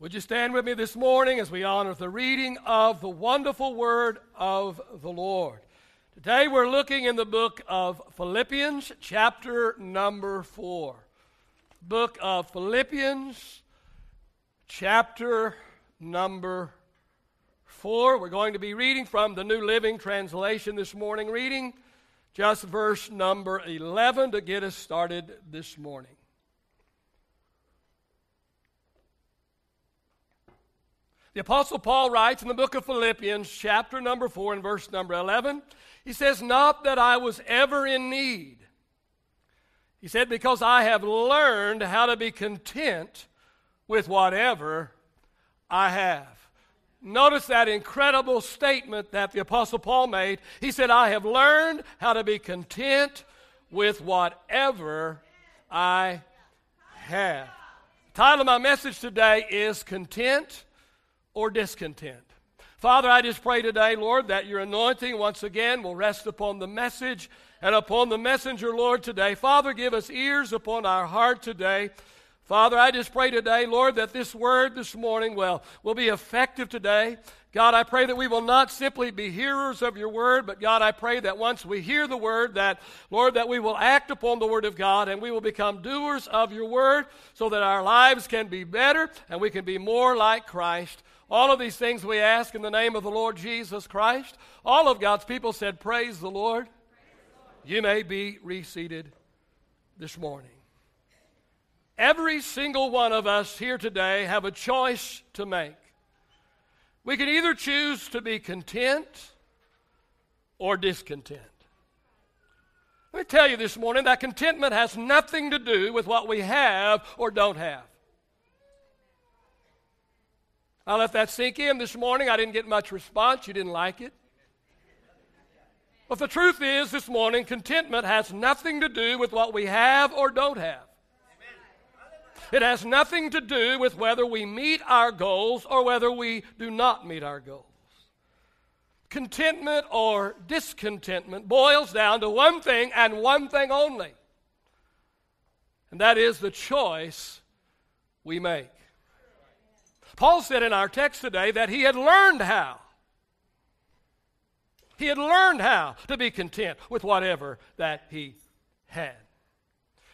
Would you stand with me this morning as we honor the reading of the wonderful word of the Lord? Today we're looking in the book of Philippians, chapter number 4. Book of Philippians, chapter number 4. We're going to be reading from the New Living Translation this morning, reading just verse number 11 to get us started this morning. The Apostle Paul writes in the book of Philippians, chapter number 4, and verse number 11, he says, Not that I was ever in need. He said, Because I have learned how to be content with whatever I have. Notice that incredible statement that the Apostle Paul made. He said, I have learned how to be content with whatever I have. The title of my message today is Content or discontent. Father, I just pray today, Lord, that your anointing once again will rest upon the message and upon the messenger, Lord, today. Father, give us ears upon our heart today. Father, I just pray today, Lord, that this word this morning will, will be effective today. God, I pray that we will not simply be hearers of your word, but God, I pray that once we hear the word, that, Lord, that we will act upon the word of God and we will become doers of your word so that our lives can be better and we can be more like Christ. All of these things we ask in the name of the Lord Jesus Christ. All of God's people said, Praise the Lord. You may be reseated this morning. Every single one of us here today have a choice to make. We can either choose to be content or discontent. Let me tell you this morning that contentment has nothing to do with what we have or don't have. I let that sink in this morning. I didn't get much response. You didn't like it. But the truth is, this morning, contentment has nothing to do with what we have or don't have. It has nothing to do with whether we meet our goals or whether we do not meet our goals. Contentment or discontentment boils down to one thing and one thing only, and that is the choice we make. Paul said in our text today that he had learned how. He had learned how to be content with whatever that he had.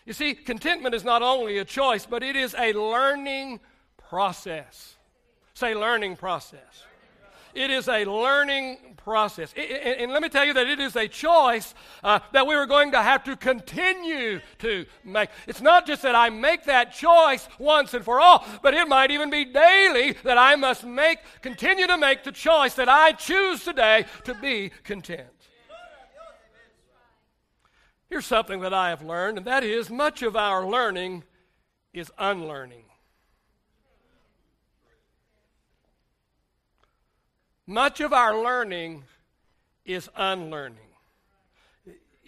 You see, contentment is not only a choice, but it is a learning process. Say, learning process. It is a learning process. and let me tell you that it is a choice uh, that we are going to have to continue to make. It's not just that I make that choice once and for all, but it might even be daily that I must make, continue to make the choice that I choose today to be content. Here's something that I have learned, and that is much of our learning is unlearning. Much of our learning is unlearning.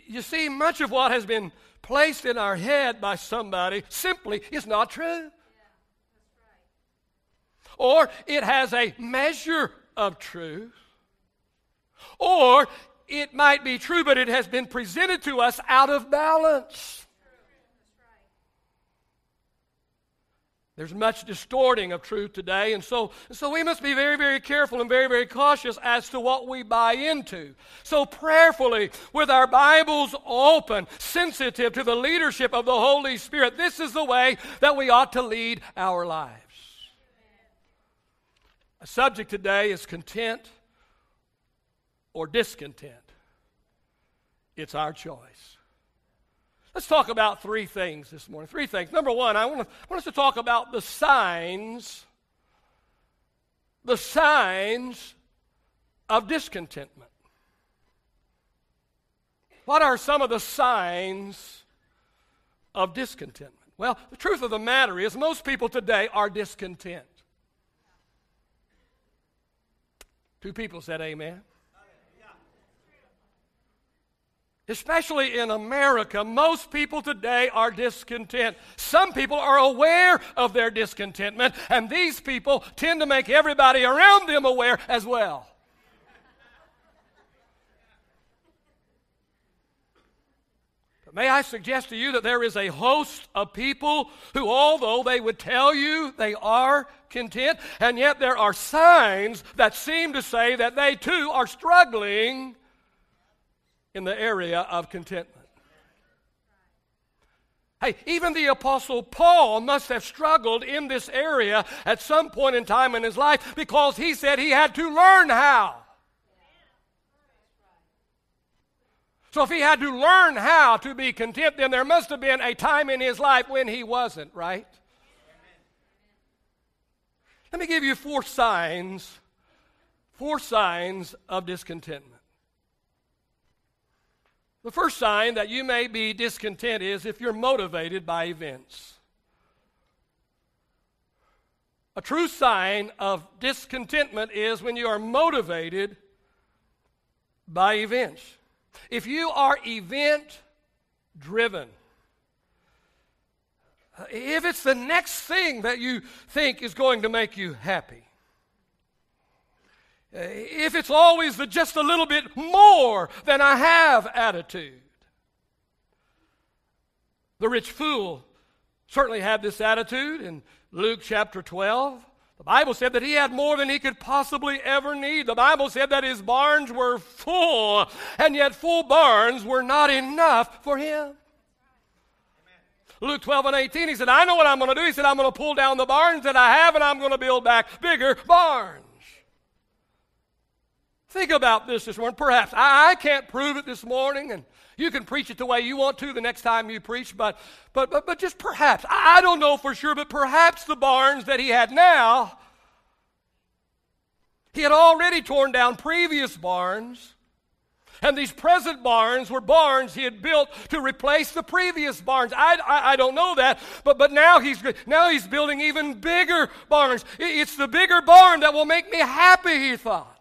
You see, much of what has been placed in our head by somebody simply is not true. Or it has a measure of truth. Or it might be true, but it has been presented to us out of balance. There's much distorting of truth today, and so, so we must be very, very careful and very, very cautious as to what we buy into. So, prayerfully, with our Bibles open, sensitive to the leadership of the Holy Spirit, this is the way that we ought to lead our lives. A subject today is content or discontent. It's our choice. Let's talk about three things this morning. Three things. Number one, I want, to, I want us to talk about the signs, the signs of discontentment. What are some of the signs of discontentment? Well, the truth of the matter is, most people today are discontent. Two people said amen. Especially in America, most people today are discontent. Some people are aware of their discontentment, and these people tend to make everybody around them aware as well. But May I suggest to you that there is a host of people who, although they would tell you they are content, and yet there are signs that seem to say that they too are struggling in the area of contentment. Hey, even the Apostle Paul must have struggled in this area at some point in time in his life because he said he had to learn how. So if he had to learn how to be content, then there must have been a time in his life when he wasn't, right? Let me give you four signs, four signs of discontentment. The first sign that you may be discontent is if you're motivated by events. A true sign of discontentment is when you are motivated by events. If you are event driven, if it's the next thing that you think is going to make you happy, Uh, if it's always the just a little bit more than I have attitude. The rich fool certainly had this attitude in Luke chapter 12. The Bible said that he had more than he could possibly ever need. The Bible said that his barns were full, and yet full barns were not enough for him. Luke 12 and 18, he said, I know what I'm going to do. He said, I'm going to pull down the barns that I have and I'm going to build back bigger barns. Think about this this morning. Perhaps I, I can't prove it this morning, and you can preach it the way you want to the next time you preach, but, but, but, but just perhaps, I don't know for sure, but perhaps the barns that he had now, he had already torn down previous barns. And these present barns were barns he had built to replace the previous barns. I, I, I, don't know that, but, but now, he's, now he's building even bigger barns. It's the bigger barn that will make me happy, he thought.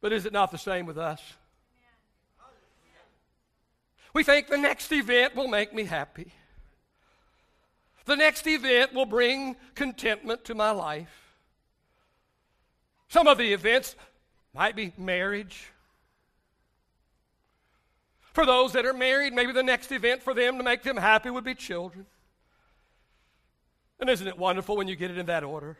But is it not the same with us? We think the next event will make me happy. The next event will bring contentment to my life. Some of the events might be marriage. For those that are married, maybe the next event for them to make them happy would be children. And isn't it wonderful when you get it in that order?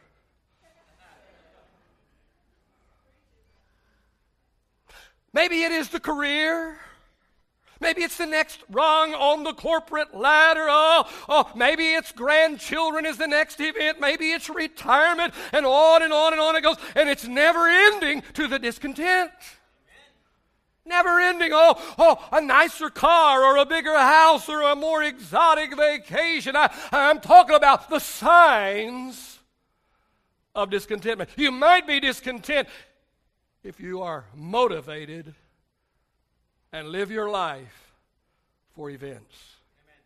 Maybe it is the career. Maybe it's the next rung on the corporate ladder. Oh, oh, maybe it's grandchildren is the next event. Maybe it's retirement, and on and on and on it goes. And it's never ending to the discontent. Never ending. Oh, oh, a nicer car or a bigger house or a more exotic vacation. I, I'm talking about the signs of discontentment. You might be discontent if you are motivated and live your life for events. Amen.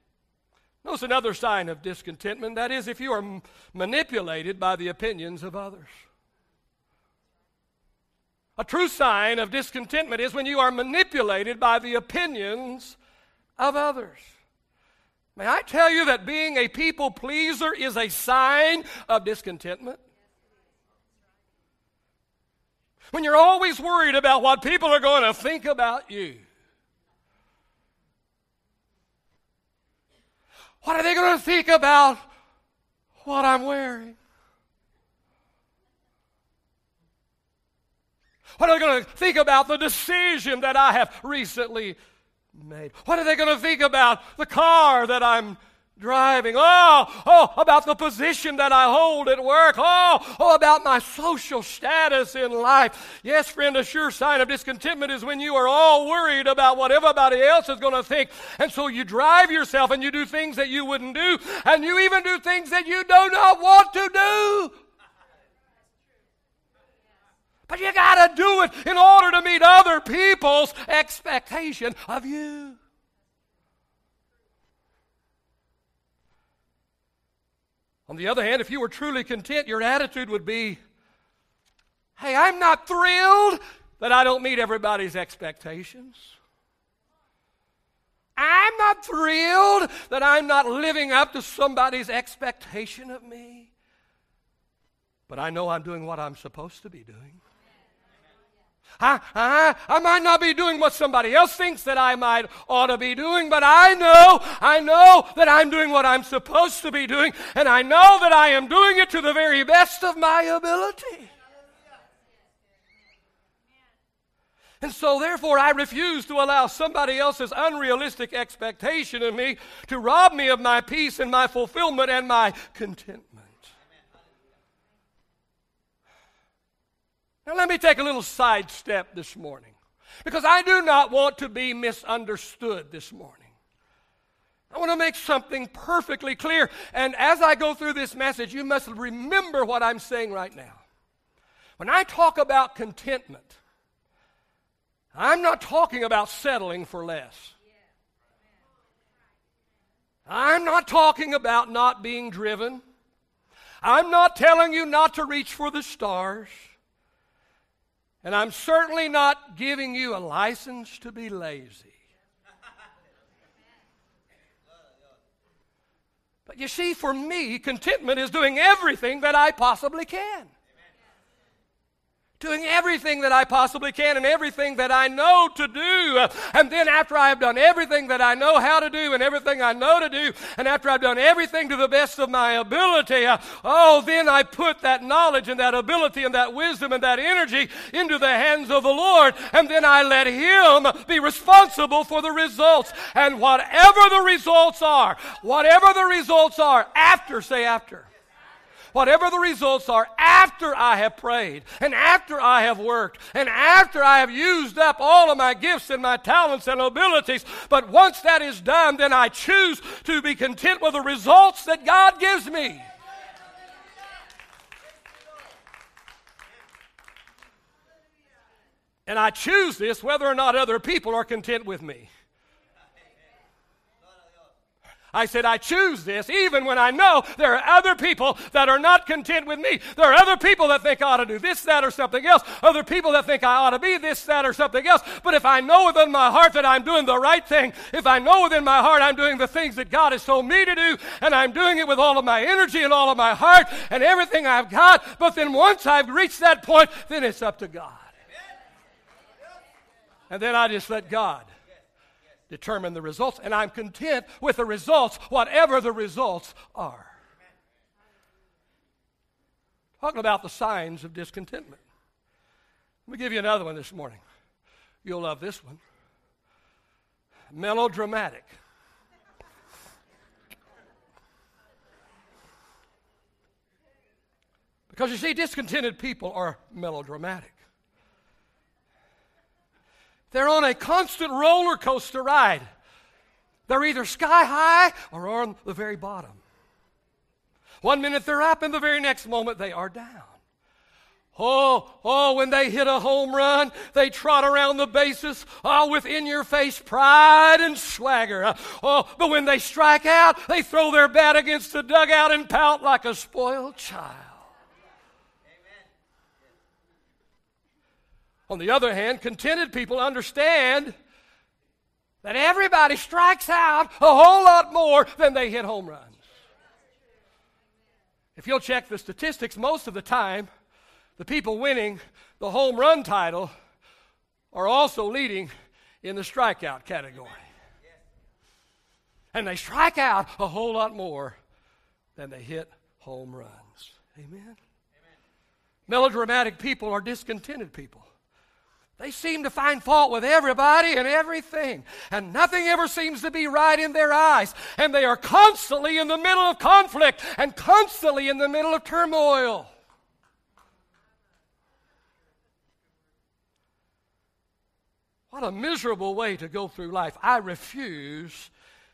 Notice another sign of discontentment that is, if you are m- manipulated by the opinions of others. A true sign of discontentment is when you are manipulated by the opinions of others. May I tell you that being a people pleaser is a sign of discontentment? When you're always worried about what people are going to think about you. What are they going to think about what I'm wearing? What are they going to think about the decision that I have recently made? What are they going to think about the car that I'm driving. Oh, oh, about the position that I hold at work. Oh, oh, about my social status in life. Yes, friend, a sure sign of discontentment is when you are all worried about what everybody else is going to think. And so you drive yourself and you do things that you wouldn't do. And you even do things that you do not want to do. But you got to do it in order to meet other people's expectation of you. On the other hand, if you were truly content, your attitude would be hey, I'm not thrilled that I don't meet everybody's expectations. I'm not thrilled that I'm not living up to somebody's expectation of me. But I know I'm doing what I'm supposed to be doing. I, I, I might not be doing what somebody else thinks that I might ought to be doing, but I know, I know that I'm doing what I'm supposed to be doing, and I know that I am doing it to the very best of my ability. And so, therefore, I refuse to allow somebody else's unrealistic expectation of me to rob me of my peace and my fulfillment and my contentment. Now, let me take a little sidestep this morning because I do not want to be misunderstood this morning. I want to make something perfectly clear. And as I go through this message, you must remember what I'm saying right now. When I talk about contentment, I'm not talking about settling for less. I'm not talking about not being driven. I'm not telling you not to reach for the stars. And I'm certainly not giving you a license to be lazy. But you see, for me, contentment is doing everything that I possibly can doing everything that I possibly can and everything that I know to do. And then after I have done everything that I know how to do and everything I know to do, and after I've done everything to the best of my ability, oh, then I put that knowledge and that ability and that wisdom and that energy into the hands of the Lord, and then I let Him be responsible for the results. And whatever the results are, whatever the results are, after, say after whatever the results are after I have prayed and after I have worked and after I have used up all of my gifts and my talents and abilities. But once that is done, then I choose to be content with the results that God gives me. And I choose this whether or not other people are content with me. I said, I choose this even when I know there are other people that are not content with me. There are other people that think I ought to do this, that, or something else. Other people that think I ought to be this, that, or something else. But if I know within my heart that I'm doing the right thing, if I know within my heart I'm doing the things that God has told me to do, and I'm doing it with all of my energy and all of my heart and everything I've got, but then once I've reached that point, then it's up to God. And then I just let God determine the results, and I'm content with the results, whatever the results are. Talking about the signs of discontentment. Let me give you another one this morning. You'll love this one. Melodramatic. Because you see, discontented people are melodramatic. They're on a constant roller coaster ride. They're either sky high or on the very bottom. One minute they're up, and the very next moment they are down. Oh, oh, when they hit a home run, they trot around the bases, all with in your face pride and swagger. Oh, but when they strike out, they throw their bat against the dugout and pout like a spoiled child. On the other hand, contented people understand that everybody strikes out a whole lot more than they hit home runs. If you'll check the statistics, most of the time, the people winning the home run title are also leading in the strikeout category. And they strike out a whole lot more than they hit home runs. Amen? Amen. Melodramatic people are discontented people. They seem to find fault with everybody and everything, and nothing ever seems to be right in their eyes. And they are constantly in the middle of conflict and constantly in the middle of turmoil. What a miserable way to go through life. I refuse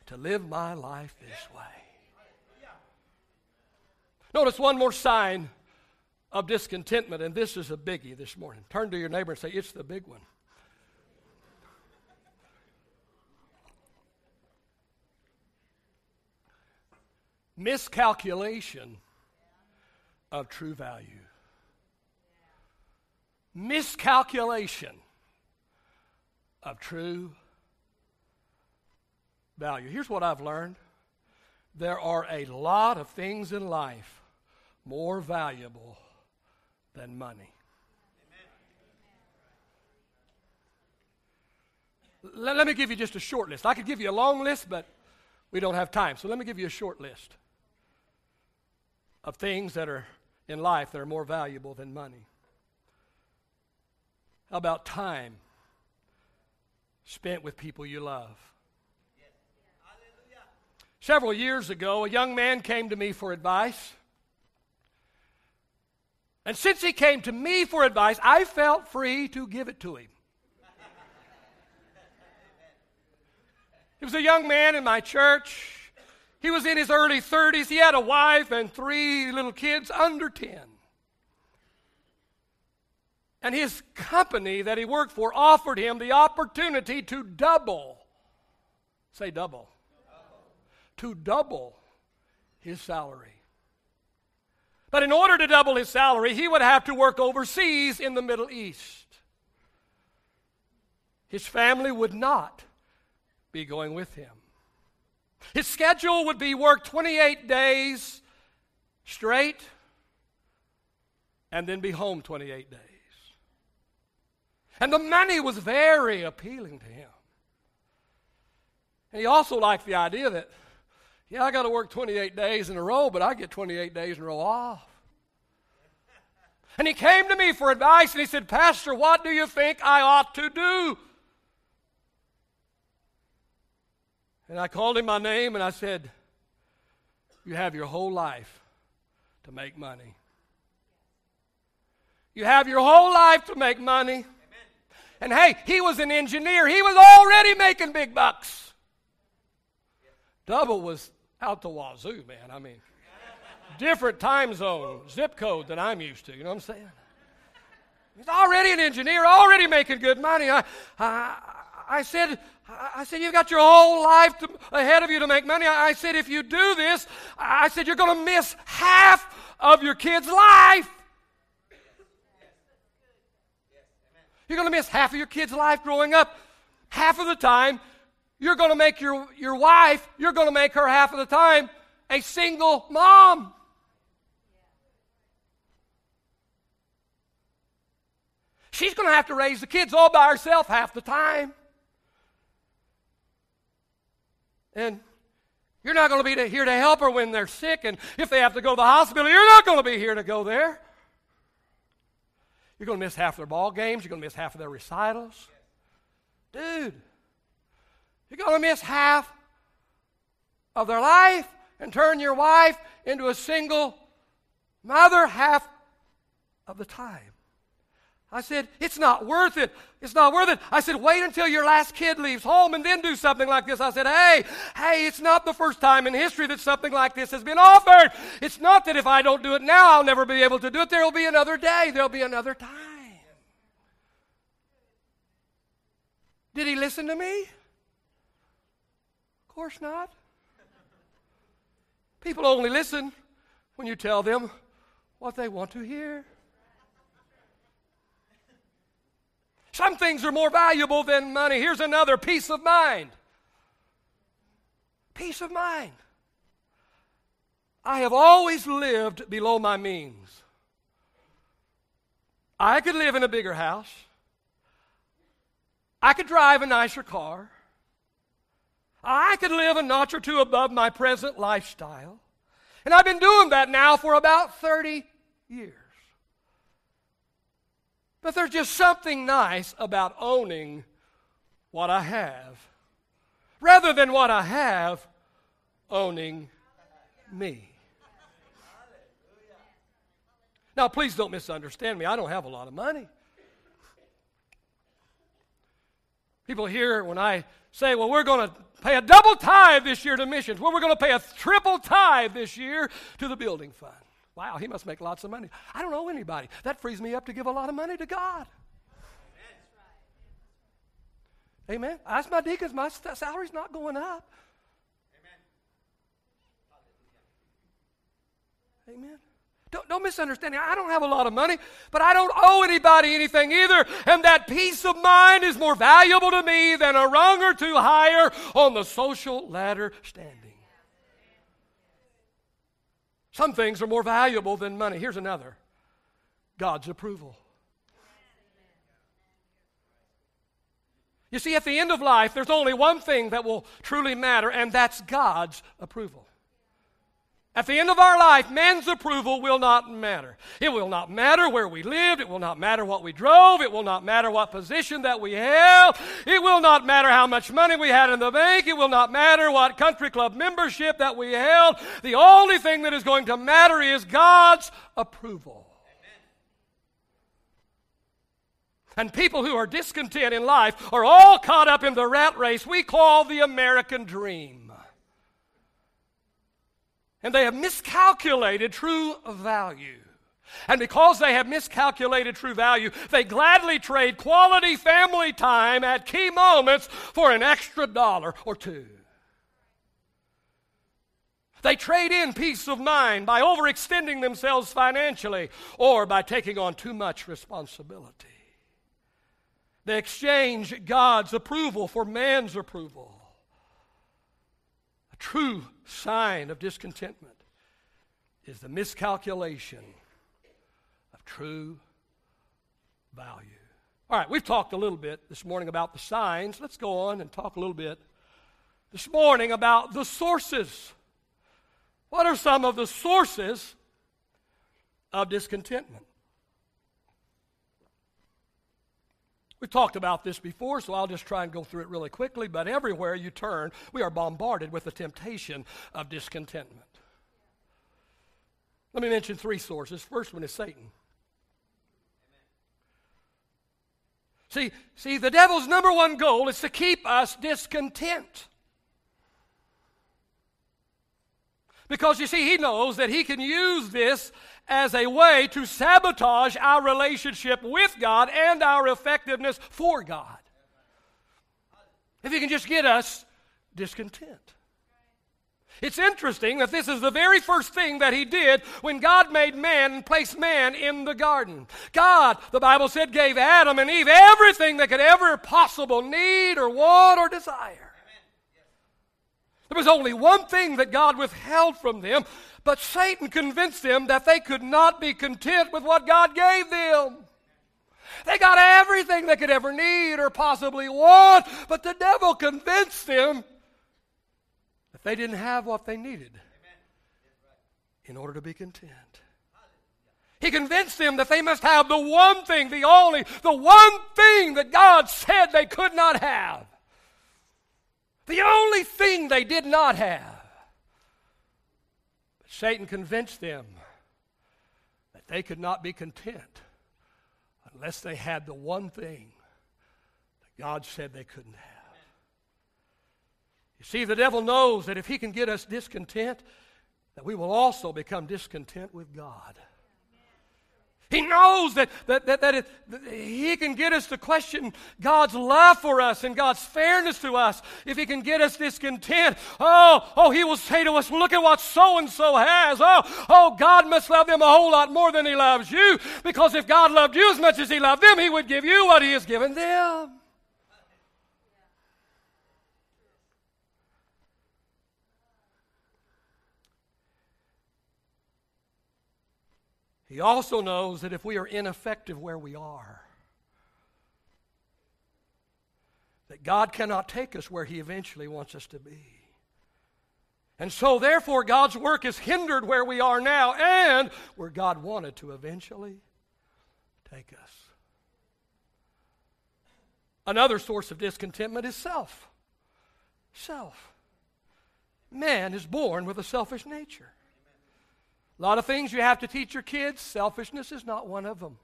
to live my life this way. Notice one more sign of discontentment, and this is a biggie this morning. Turn to your neighbor and say, It's the big one. Miscalculation of true value. Miscalculation of true value. Here's what I've learned there are a lot of things in life more valuable than money. Let, let me give you just a short list. I could give you a long list, but we don't have time. So let me give you a short list of things that are in life that are more valuable than money. How about time spent with people you love? Several years ago, a young man came to me for advice. And since he came to me for advice, I felt free to give it to him. He was a young man in my church. He was in his early 30s. He had a wife and three little kids under 10. And his company that he worked for offered him the opportunity to double. Say double. double. To double his salary. But in order to double his salary, he would have to work overseas in the Middle East. His family would not be going with him. His schedule would be work 28 days straight and then be home 28 days. And the money was very appealing to him. And he also liked the idea that, yeah, I got to work 28 days in a row, but I get 28 days in a row off. And he came to me for advice and he said, Pastor, what do you think I ought to do? And I called him my name and I said, You have your whole life to make money. You have your whole life to make money. And hey, he was an engineer. He was already making big bucks. Double was out the wazoo, man. I mean, different time zone, zip code than I'm used to. You know what I'm saying? He's already an engineer, already making good money. I, I, I said, I said, you've got your whole life to, ahead of you to make money. I said, if you do this, I said, you're going to miss half of your kid's life. You're going to miss half of your kid's life growing up. Half of the time, you're going to make your, your wife, you're going to make her half of the time a single mom. She's going to have to raise the kids all by herself half the time. And you're not going to be here to help her when they're sick, and if they have to go to the hospital, you're not going to be here to go there. You're going to miss half their ball games. You're going to miss half of their recitals. Dude, you're going to miss half of their life and turn your wife into a single mother half of the time. I said, It's not worth it. It's not worth it. I said, Wait until your last kid leaves home and then do something like this. I said, Hey, hey, it's not the first time in history that something like this has been offered. It's not that if I don't do it now, I'll never be able to do it. There will be another day, there'll be another time. Did he listen to me? Course not. People only listen when you tell them what they want to hear. Some things are more valuable than money. Here's another peace of mind. Peace of mind. I have always lived below my means. I could live in a bigger house. I could drive a nicer car. I could live a notch or two above my present lifestyle. And I've been doing that now for about 30 years. But there's just something nice about owning what I have rather than what I have owning me. Now, please don't misunderstand me. I don't have a lot of money. People hear when I say, well, we're going to pay a double tithe this year to missions. Well, we're going to pay a triple tithe this year to the building fund. Wow, he must make lots of money. I don't know anybody. That frees me up to give a lot of money to God. Amen. I ask my deacons, my salary's not going up. Amen. Amen. Don't, don't misunderstand me. I don't have a lot of money, but I don't owe anybody anything either. And that peace of mind is more valuable to me than a rung or two higher on the social ladder standing. Some things are more valuable than money. Here's another God's approval. You see, at the end of life, there's only one thing that will truly matter, and that's God's approval. At the end of our life, man's approval will not matter. It will not matter where we lived. It will not matter what we drove. It will not matter what position that we held. It will not matter how much money we had in the bank. It will not matter what country club membership that we held. The only thing that is going to matter is God's approval. And people who are discontent in life are all caught up in the rat race we call the American dream. And they have miscalculated true value. And because they have miscalculated true value, they gladly trade quality family time at key moments for an extra dollar or two. They trade in peace of mind by overextending themselves financially or by taking on too much responsibility. They exchange God's approval for man's approval. A true sign of discontentment is the miscalculation of true value. All right, we've talked a little bit this morning about the signs. Let's go on and talk a little bit this morning about the sources. What are some of the sources of discontentment? We've talked about this before, so I'll just try and go through it really quickly. But everywhere you turn, we are bombarded with the temptation of discontentment. Let me mention three sources. First one is Satan. See, see, the devil's number one goal is to keep us discontent. Because you see, he knows that he can use this as a way to sabotage our relationship with God and our effectiveness for God. If He can just get us discontent. It's interesting that this is the very first thing that he did when God made man and placed man in the garden. God, the Bible said, gave Adam and Eve everything they could ever possible need or want or desire. There was only one thing that God withheld from them, but Satan convinced them that they could not be content with what God gave them. They got everything they could ever need or possibly want, but the devil convinced them that they didn't have what they needed in order to be content. He convinced them that they must have the one thing, the only, the one thing that God said they could not have. The only thing they did not have. But Satan convinced them that they could not be content unless they had the one thing that God said they couldn't have. You see, the devil knows that if he can get us discontent, that we will also become discontent with God. He knows that, that, that, that, it, that, He can get us to question God's love for us and God's fairness to us. If He can get us discontent, oh, oh, He will say to us, look at what so and so has. Oh, oh, God must love them a whole lot more than He loves you. Because if God loved you as much as He loved them, He would give you what He has given them. He also knows that if we are ineffective where we are, that God cannot take us where He eventually wants us to be. And so, therefore, God's work is hindered where we are now and where God wanted to eventually take us. Another source of discontentment is self. Self. Man is born with a selfish nature. A lot of things you have to teach your kids. Selfishness is not one of them.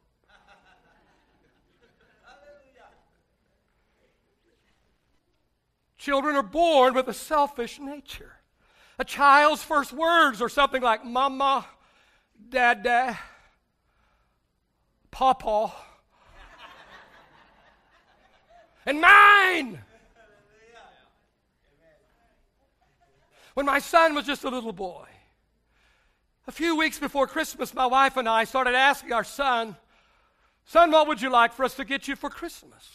Children are born with a selfish nature. A child's first words are something like mama, dada, papa, and mine. When my son was just a little boy, a few weeks before Christmas, my wife and I started asking our son, Son, what would you like for us to get you for Christmas?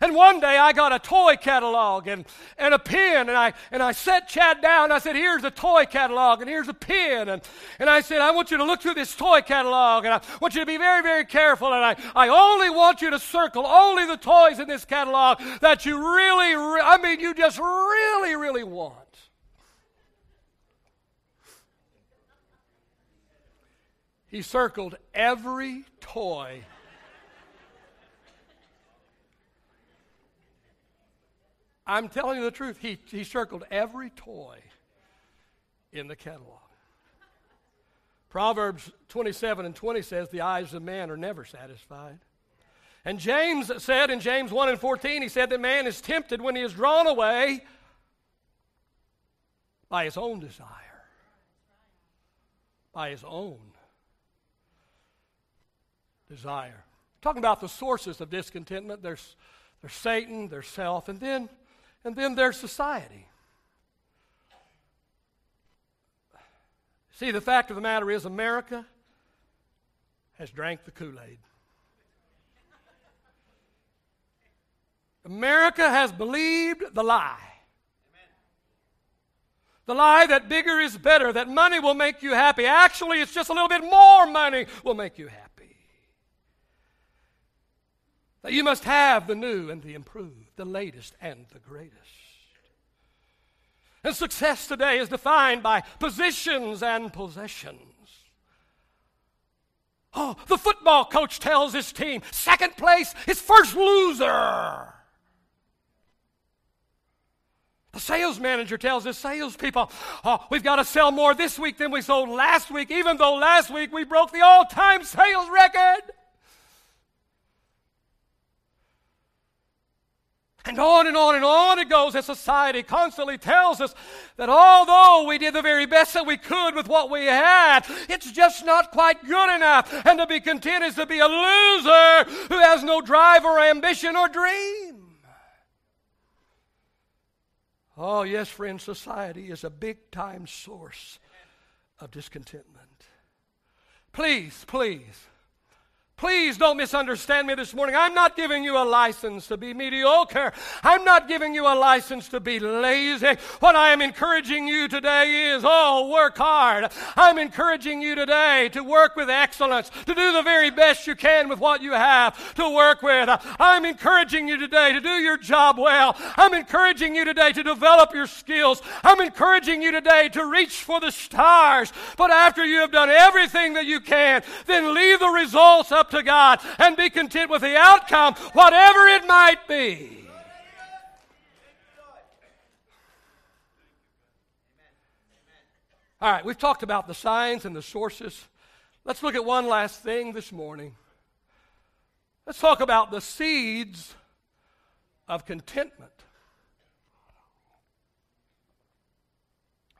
And one day I got a toy catalog and, and a pen, and I, and I set Chad down. And I said, Here's a toy catalog, and here's a pen. And, and I said, I want you to look through this toy catalog, and I want you to be very, very careful. And I, I only want you to circle only the toys in this catalog that you really, re- I mean, you just really, really want. He circled every toy I'm telling you the truth. He, he circled every toy in the catalog. Proverbs 27 and 20 says, The eyes of man are never satisfied. And James said in James 1 and 14, he said that man is tempted when he is drawn away by his own desire. By his own desire. Talking about the sources of discontentment, there's, there's Satan, there's self, and then and then there's society. See, the fact of the matter is, America has drank the Kool Aid. America has believed the lie. The lie that bigger is better, that money will make you happy. Actually, it's just a little bit more money will make you happy. That you must have the new and the improved, the latest and the greatest. And success today is defined by positions and possessions. Oh, the football coach tells his team, second place is first loser. The sales manager tells his salespeople, oh, we've got to sell more this week than we sold last week, even though last week we broke the all time sales record. And on and on and on it goes as society constantly tells us that although we did the very best that we could with what we had, it's just not quite good enough. And to be content is to be a loser who has no drive or ambition or dream. Oh, yes, friends, society is a big time source of discontentment. Please, please, Please don't misunderstand me this morning. I'm not giving you a license to be mediocre. I'm not giving you a license to be lazy. What I am encouraging you today is, oh, work hard. I'm encouraging you today to work with excellence, to do the very best you can with what you have to work with. I'm encouraging you today to do your job well. I'm encouraging you today to develop your skills. I'm encouraging you today to reach for the stars. But after you have done everything that you can, then leave the results up to God and be content with the outcome, whatever it might be. All right, we've talked about the signs and the sources. Let's look at one last thing this morning. Let's talk about the seeds of contentment.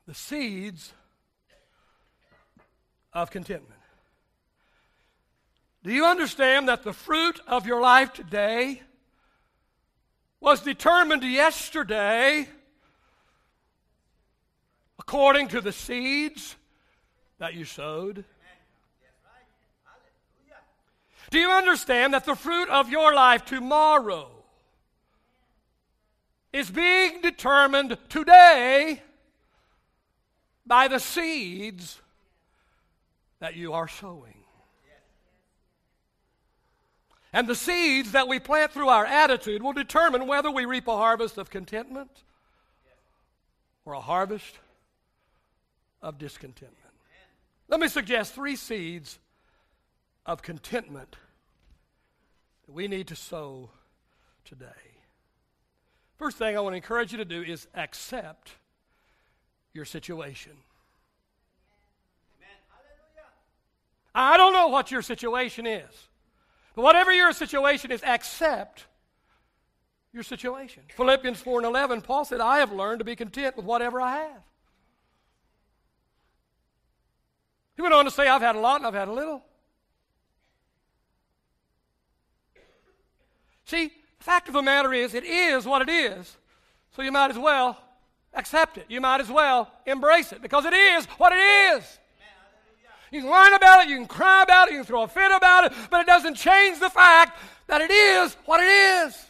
The seeds of contentment. Do you understand that the fruit of your life today was determined yesterday according to the seeds that you sowed? Do you understand that the fruit of your life tomorrow is being determined today by the seeds that you are sowing? And the seeds that we plant through our attitude will determine whether we reap a harvest of contentment or a harvest of discontentment. Let me suggest three seeds of contentment that we need to sow today. First thing I want to encourage you to do is accept your situation. I don't know what your situation is. But whatever your situation is, accept your situation. Philippians 4 and 11, Paul said, I have learned to be content with whatever I have. He went on to say, I've had a lot and I've had a little. See, the fact of the matter is, it is what it is. So you might as well accept it. You might as well embrace it because it is what it is. You can whine about it, you can cry about it, you can throw a fit about it, but it doesn't change the fact that it is what it is.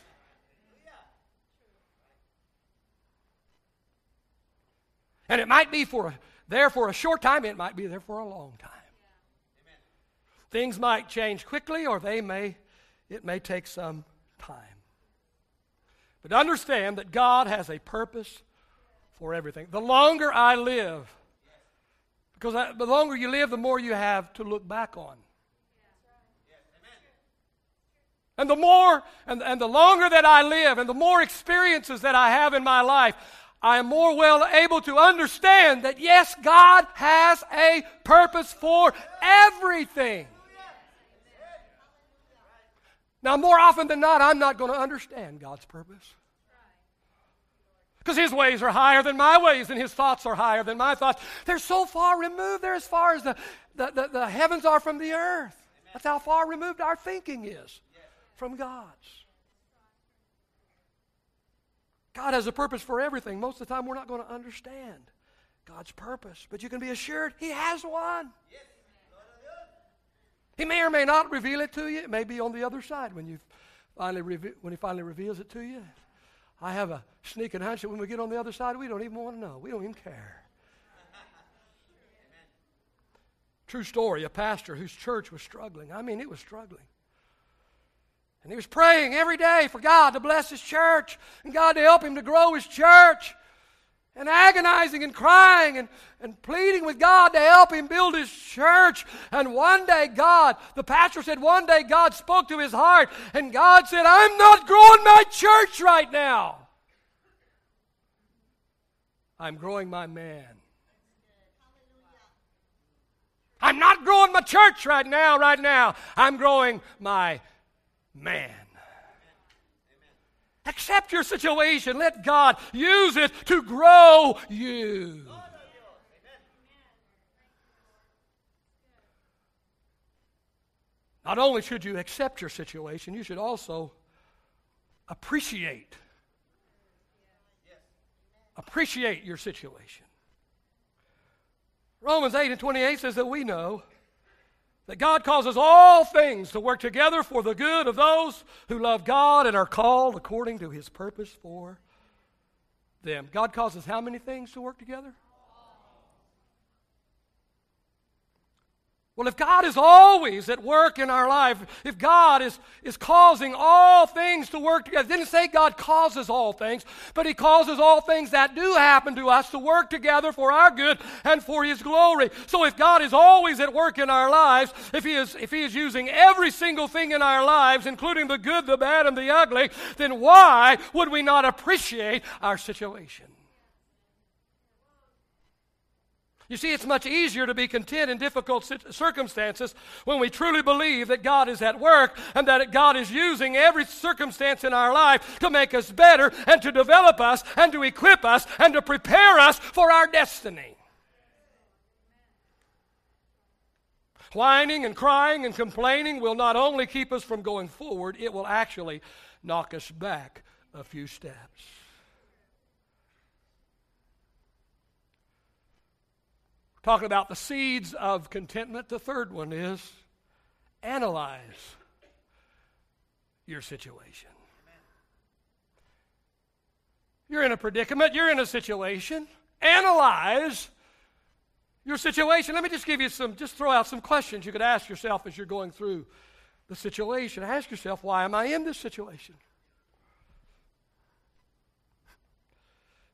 And it might be for there for a short time, it might be there for a long time. Things might change quickly or they may it may take some time. But understand that God has a purpose for everything. The longer I live, because the longer you live, the more you have to look back on. And the more, and, and the longer that I live, and the more experiences that I have in my life, I am more well able to understand that yes, God has a purpose for everything. Now, more often than not, I'm not going to understand God's purpose. Because his ways are higher than my ways, and his thoughts are higher than my thoughts. They're so far removed. They're as far as the, the, the, the heavens are from the earth. That's how far removed our thinking is from God's. God has a purpose for everything. Most of the time, we're not going to understand God's purpose, but you can be assured He has one. He may or may not reveal it to you. It may be on the other side when you finally reve- when He finally reveals it to you. I have a sneaking hunch that when we get on the other side, we don't even want to know. We don't even care. True story a pastor whose church was struggling. I mean, it was struggling. And he was praying every day for God to bless his church and God to help him to grow his church. And agonizing and crying and, and pleading with God to help him build his church. And one day, God, the pastor said, one day God spoke to his heart, and God said, I'm not growing my church right now. I'm growing my man. I'm not growing my church right now, right now. I'm growing my man. Accept your situation. Let God use it to grow you. Not only should you accept your situation, you should also appreciate. Appreciate your situation. Romans 8 and 28 says that we know that God causes all things to work together for the good of those who love God and are called according to his purpose for them. God causes how many things to work together? Well, if God is always at work in our life, if God is, is causing all things to work together, didn't say God causes all things, but He causes all things that do happen to us to work together for our good and for His glory. So if God is always at work in our lives, if He is, if he is using every single thing in our lives, including the good, the bad, and the ugly, then why would we not appreciate our situation? You see, it's much easier to be content in difficult circumstances when we truly believe that God is at work and that God is using every circumstance in our life to make us better and to develop us and to equip us and to prepare us for our destiny. Whining and crying and complaining will not only keep us from going forward, it will actually knock us back a few steps. Talking about the seeds of contentment, the third one is analyze your situation. You're in a predicament, you're in a situation. Analyze your situation. Let me just give you some, just throw out some questions you could ask yourself as you're going through the situation. Ask yourself, why am I in this situation?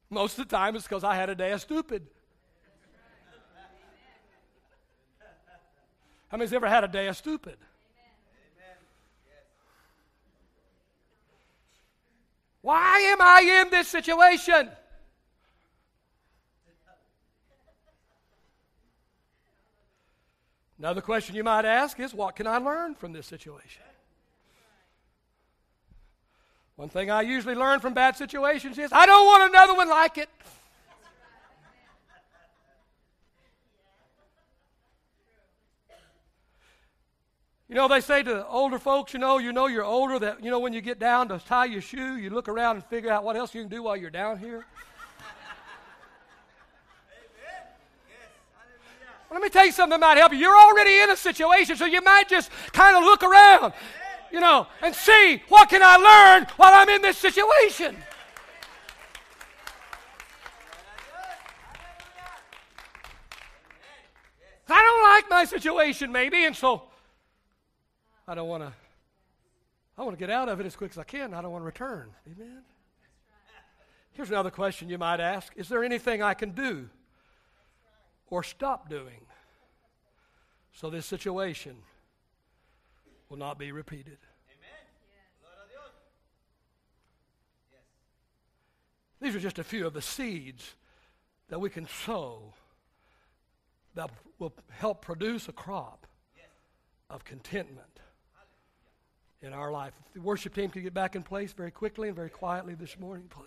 Most of the time, it's because I had a day of stupid. How many's ever had a day of stupid? Why am I in this situation? Another question you might ask is what can I learn from this situation? One thing I usually learn from bad situations is I don't want another one like it. You know, they say to older folks, you know, you know you're older that, you know, when you get down to tie your shoe, you look around and figure out what else you can do while you're down here. Well, let me tell you something that might help you. You're already in a situation, so you might just kind of look around, you know, and see what can I learn while I'm in this situation. I don't like my situation, maybe, and so I don't want to. I want to get out of it as quick as I can. I don't want to return. Amen. Here's another question you might ask Is there anything I can do or stop doing so this situation will not be repeated? These are just a few of the seeds that we can sow that will help produce a crop of contentment in our life. If the worship team could get back in place very quickly and very quietly this morning, please.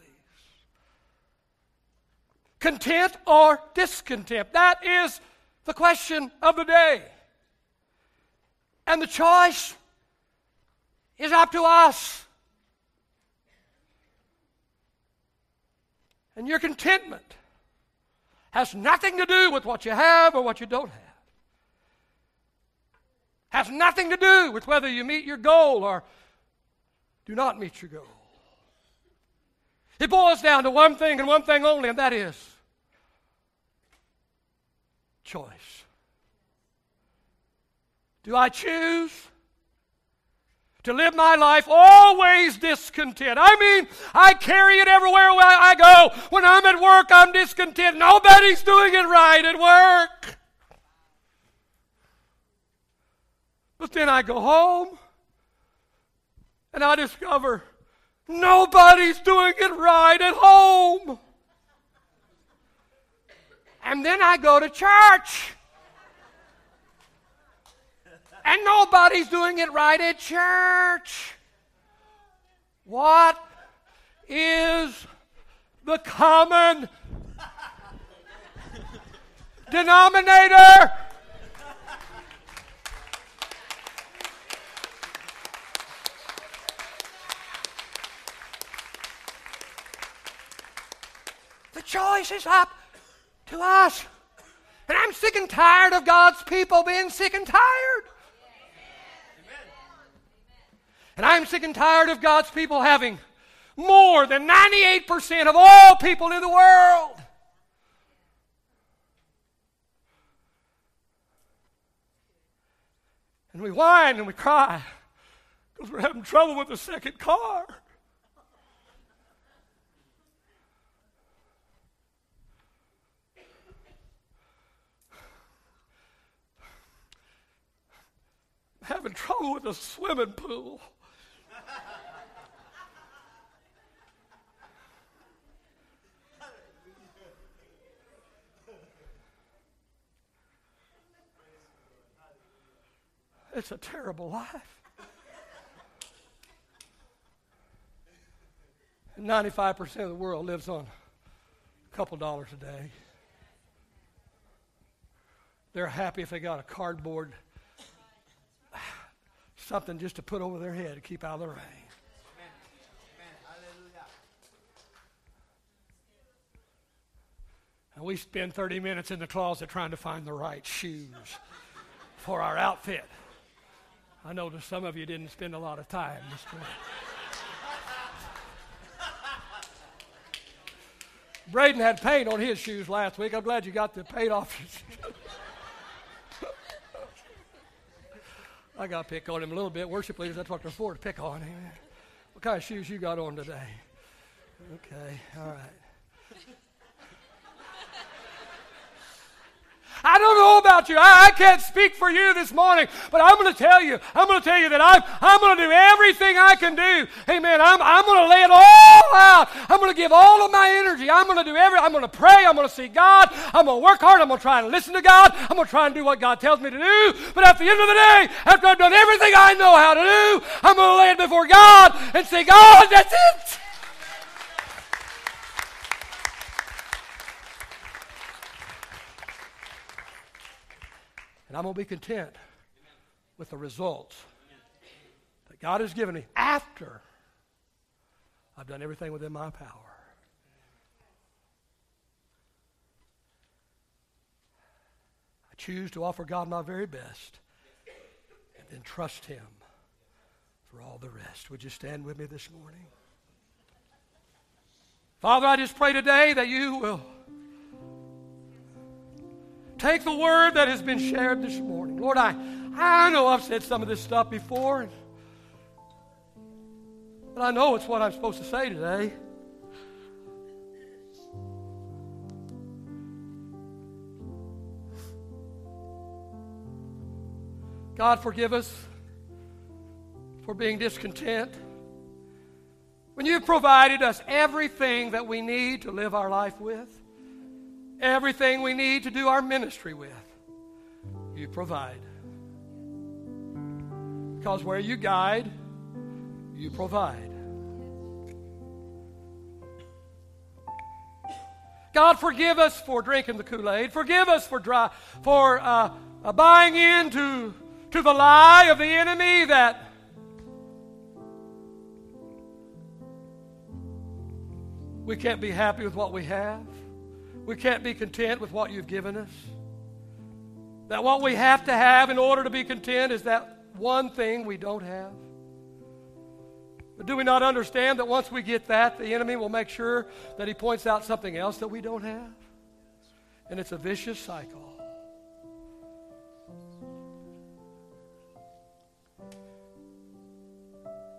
Content or discontent? That is the question of the day. And the choice is up to us. And your contentment has nothing to do with what you have or what you don't have. Has nothing to do with whether you meet your goal or do not meet your goal. It boils down to one thing and one thing only, and that is choice. Do I choose to live my life always discontent. I mean, I carry it everywhere I go. When I'm at work, I'm discontent. Nobody's doing it right at work. But then I go home and I discover nobody's doing it right at home. And then I go to church and nobody's doing it right at church. What is the common denominator? The choice is up to us. And I'm sick and tired of God's people being sick and tired. And I'm sick and tired of God's people having more than 98% of all people in the world. And we whine and we cry because we're having trouble with the second car. Having trouble with the swimming pool. It's a terrible life. 95% of the world lives on a couple dollars a day. They're happy if they got a cardboard, something just to put over their head to keep out of the rain. And we spend 30 minutes in the closet trying to find the right shoes for our outfit. I noticed some of you didn't spend a lot of time this morning. Braden had paint on his shoes last week. I'm glad you got the paint off. I got to pick on him a little bit. Worship leaders, that's what they're for, to pick on him. What kind of shoes you got on today? Okay, all right. I don't know about you. I, I can't speak for you this morning, but I'm going to tell you, I'm going to tell you that I'm, I'm going to do everything I can do. Amen. I'm, I'm going to lay it all out. I'm going to give all of my energy. I'm going to do every, I'm going to pray. I'm going to see God. I'm going to work hard. I'm going to try and listen to God. I'm going to try and do what God tells me to do. But at the end of the day, after I've done everything I know how to do, I'm going to lay it before God and say, God, that's it. And I'm going to be content with the results that God has given me after I've done everything within my power. I choose to offer God my very best and then trust Him for all the rest. Would you stand with me this morning? Father, I just pray today that you will take the word that has been shared this morning. Lord, I, I know I've said some of this stuff before, but I know it's what I'm supposed to say today. God, forgive us for being discontent. When you've provided us everything that we need to live our life with, everything we need to do our ministry with, you provide. Because where you guide, you provide. God, forgive us for drinking the Kool Aid. Forgive us for, dry, for uh, uh, buying into to the lie of the enemy that we can't be happy with what we have. We can't be content with what you've given us. That what we have to have in order to be content is that one thing we don't have. But do we not understand that once we get that, the enemy will make sure that he points out something else that we don't have? And it's a vicious cycle.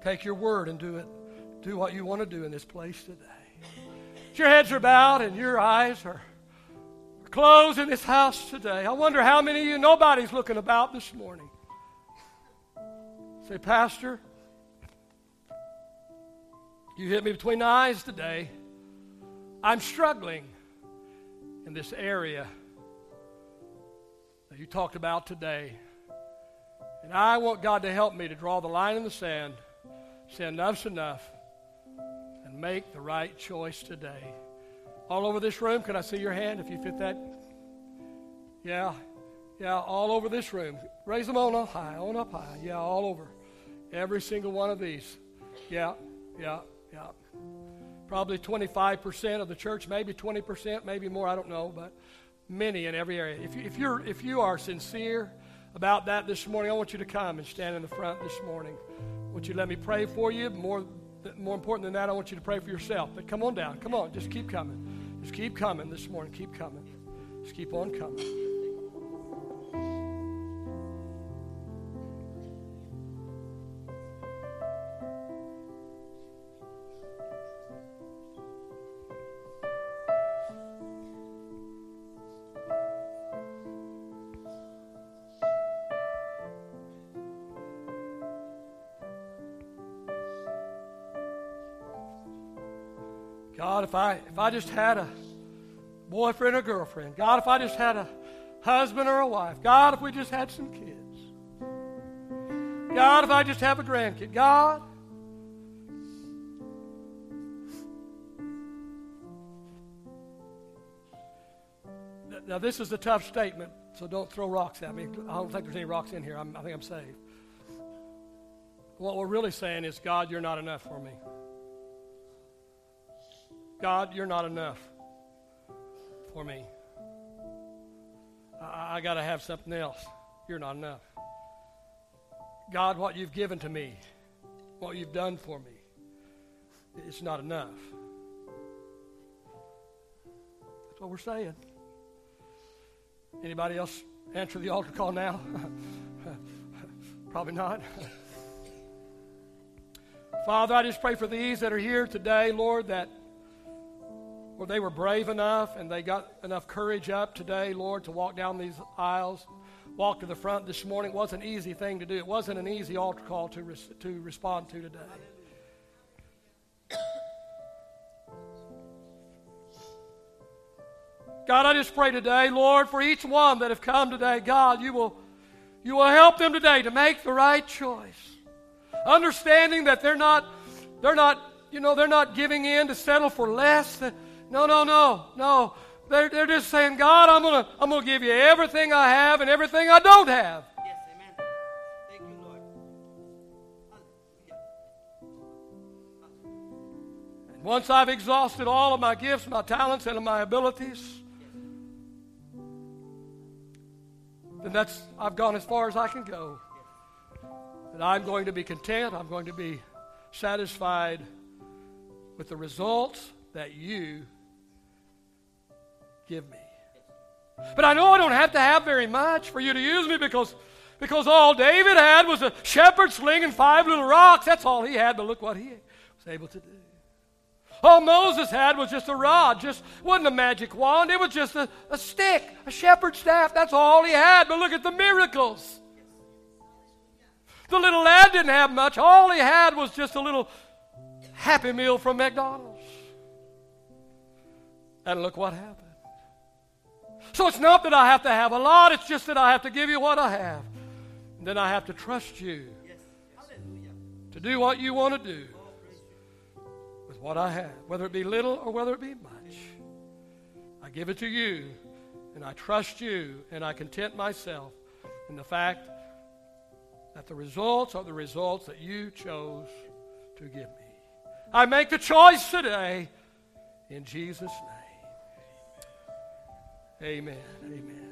Take your word and do it. Do what you want to do in this place today. Your heads are bowed and your eyes are closed in this house today. I wonder how many of you, nobody's looking about this morning. Say, Pastor, you hit me between the eyes today. I'm struggling in this area that you talked about today. And I want God to help me to draw the line in the sand Say, enough's enough. Make the right choice today. All over this room, can I see your hand if you fit that? Yeah, yeah, all over this room. Raise them on up high, on up high. Yeah, all over. Every single one of these. Yeah, yeah, yeah. Probably 25% of the church, maybe 20%, maybe more, I don't know, but many in every area. If, you, if, you're, if you are sincere about that this morning, I want you to come and stand in the front this morning. Would you let me pray for you? More, more important than that, I want you to pray for yourself. But come on down. Come on. Just keep coming. Just keep coming this morning. Keep coming. Just keep on coming. Just had a boyfriend or girlfriend, God, if I just had a husband or a wife, God, if we just had some kids, God, if I just have a grandkid, God. Now, this is a tough statement, so don't throw rocks at me. I don't think there's any rocks in here. I'm, I think I'm saved. What we're really saying is, God, you're not enough for me. God, you're not enough for me. I, I got to have something else. You're not enough. God, what you've given to me, what you've done for me, it's not enough. That's what we're saying. Anybody else answer the altar call now? Probably not. Father, I just pray for these that are here today, Lord, that Lord, they were brave enough and they got enough courage up today, Lord, to walk down these aisles, walk to the front this morning. It wasn't an easy thing to do. It wasn't an easy altar call to, res- to respond to today. God, I just pray today, Lord, for each one that have come today, God, you will, you will help them today to make the right choice. Understanding that they're not, they're not, you know, they're not giving in to settle for less. Than, no, no, no, no. They're, they're just saying, God, I'm going to I'm gonna give you everything I have and everything I don't have. Yes, amen. Thank you, Lord. And once I've exhausted all of my gifts, my talents, and my abilities, then that's I've gone as far as I can go. And I'm going to be content. I'm going to be satisfied with the results that you give me. But I know I don't have to have very much for you to use me because, because all David had was a shepherd sling and five little rocks. That's all he had, but look what he was able to do. All Moses had was just a rod, just wasn't a magic wand. It was just a, a stick, a shepherd's staff. That's all he had. But look at the miracles. The little lad didn't have much. All he had was just a little Happy Meal from McDonald's. And look what happened. So it's not that I have to have a lot, it's just that I have to give you what I have. And then I have to trust you to do what you want to do with what I have, whether it be little or whether it be much. I give it to you, and I trust you, and I content myself in the fact that the results are the results that you chose to give me. I make the choice today in Jesus' name. Amen. Amen.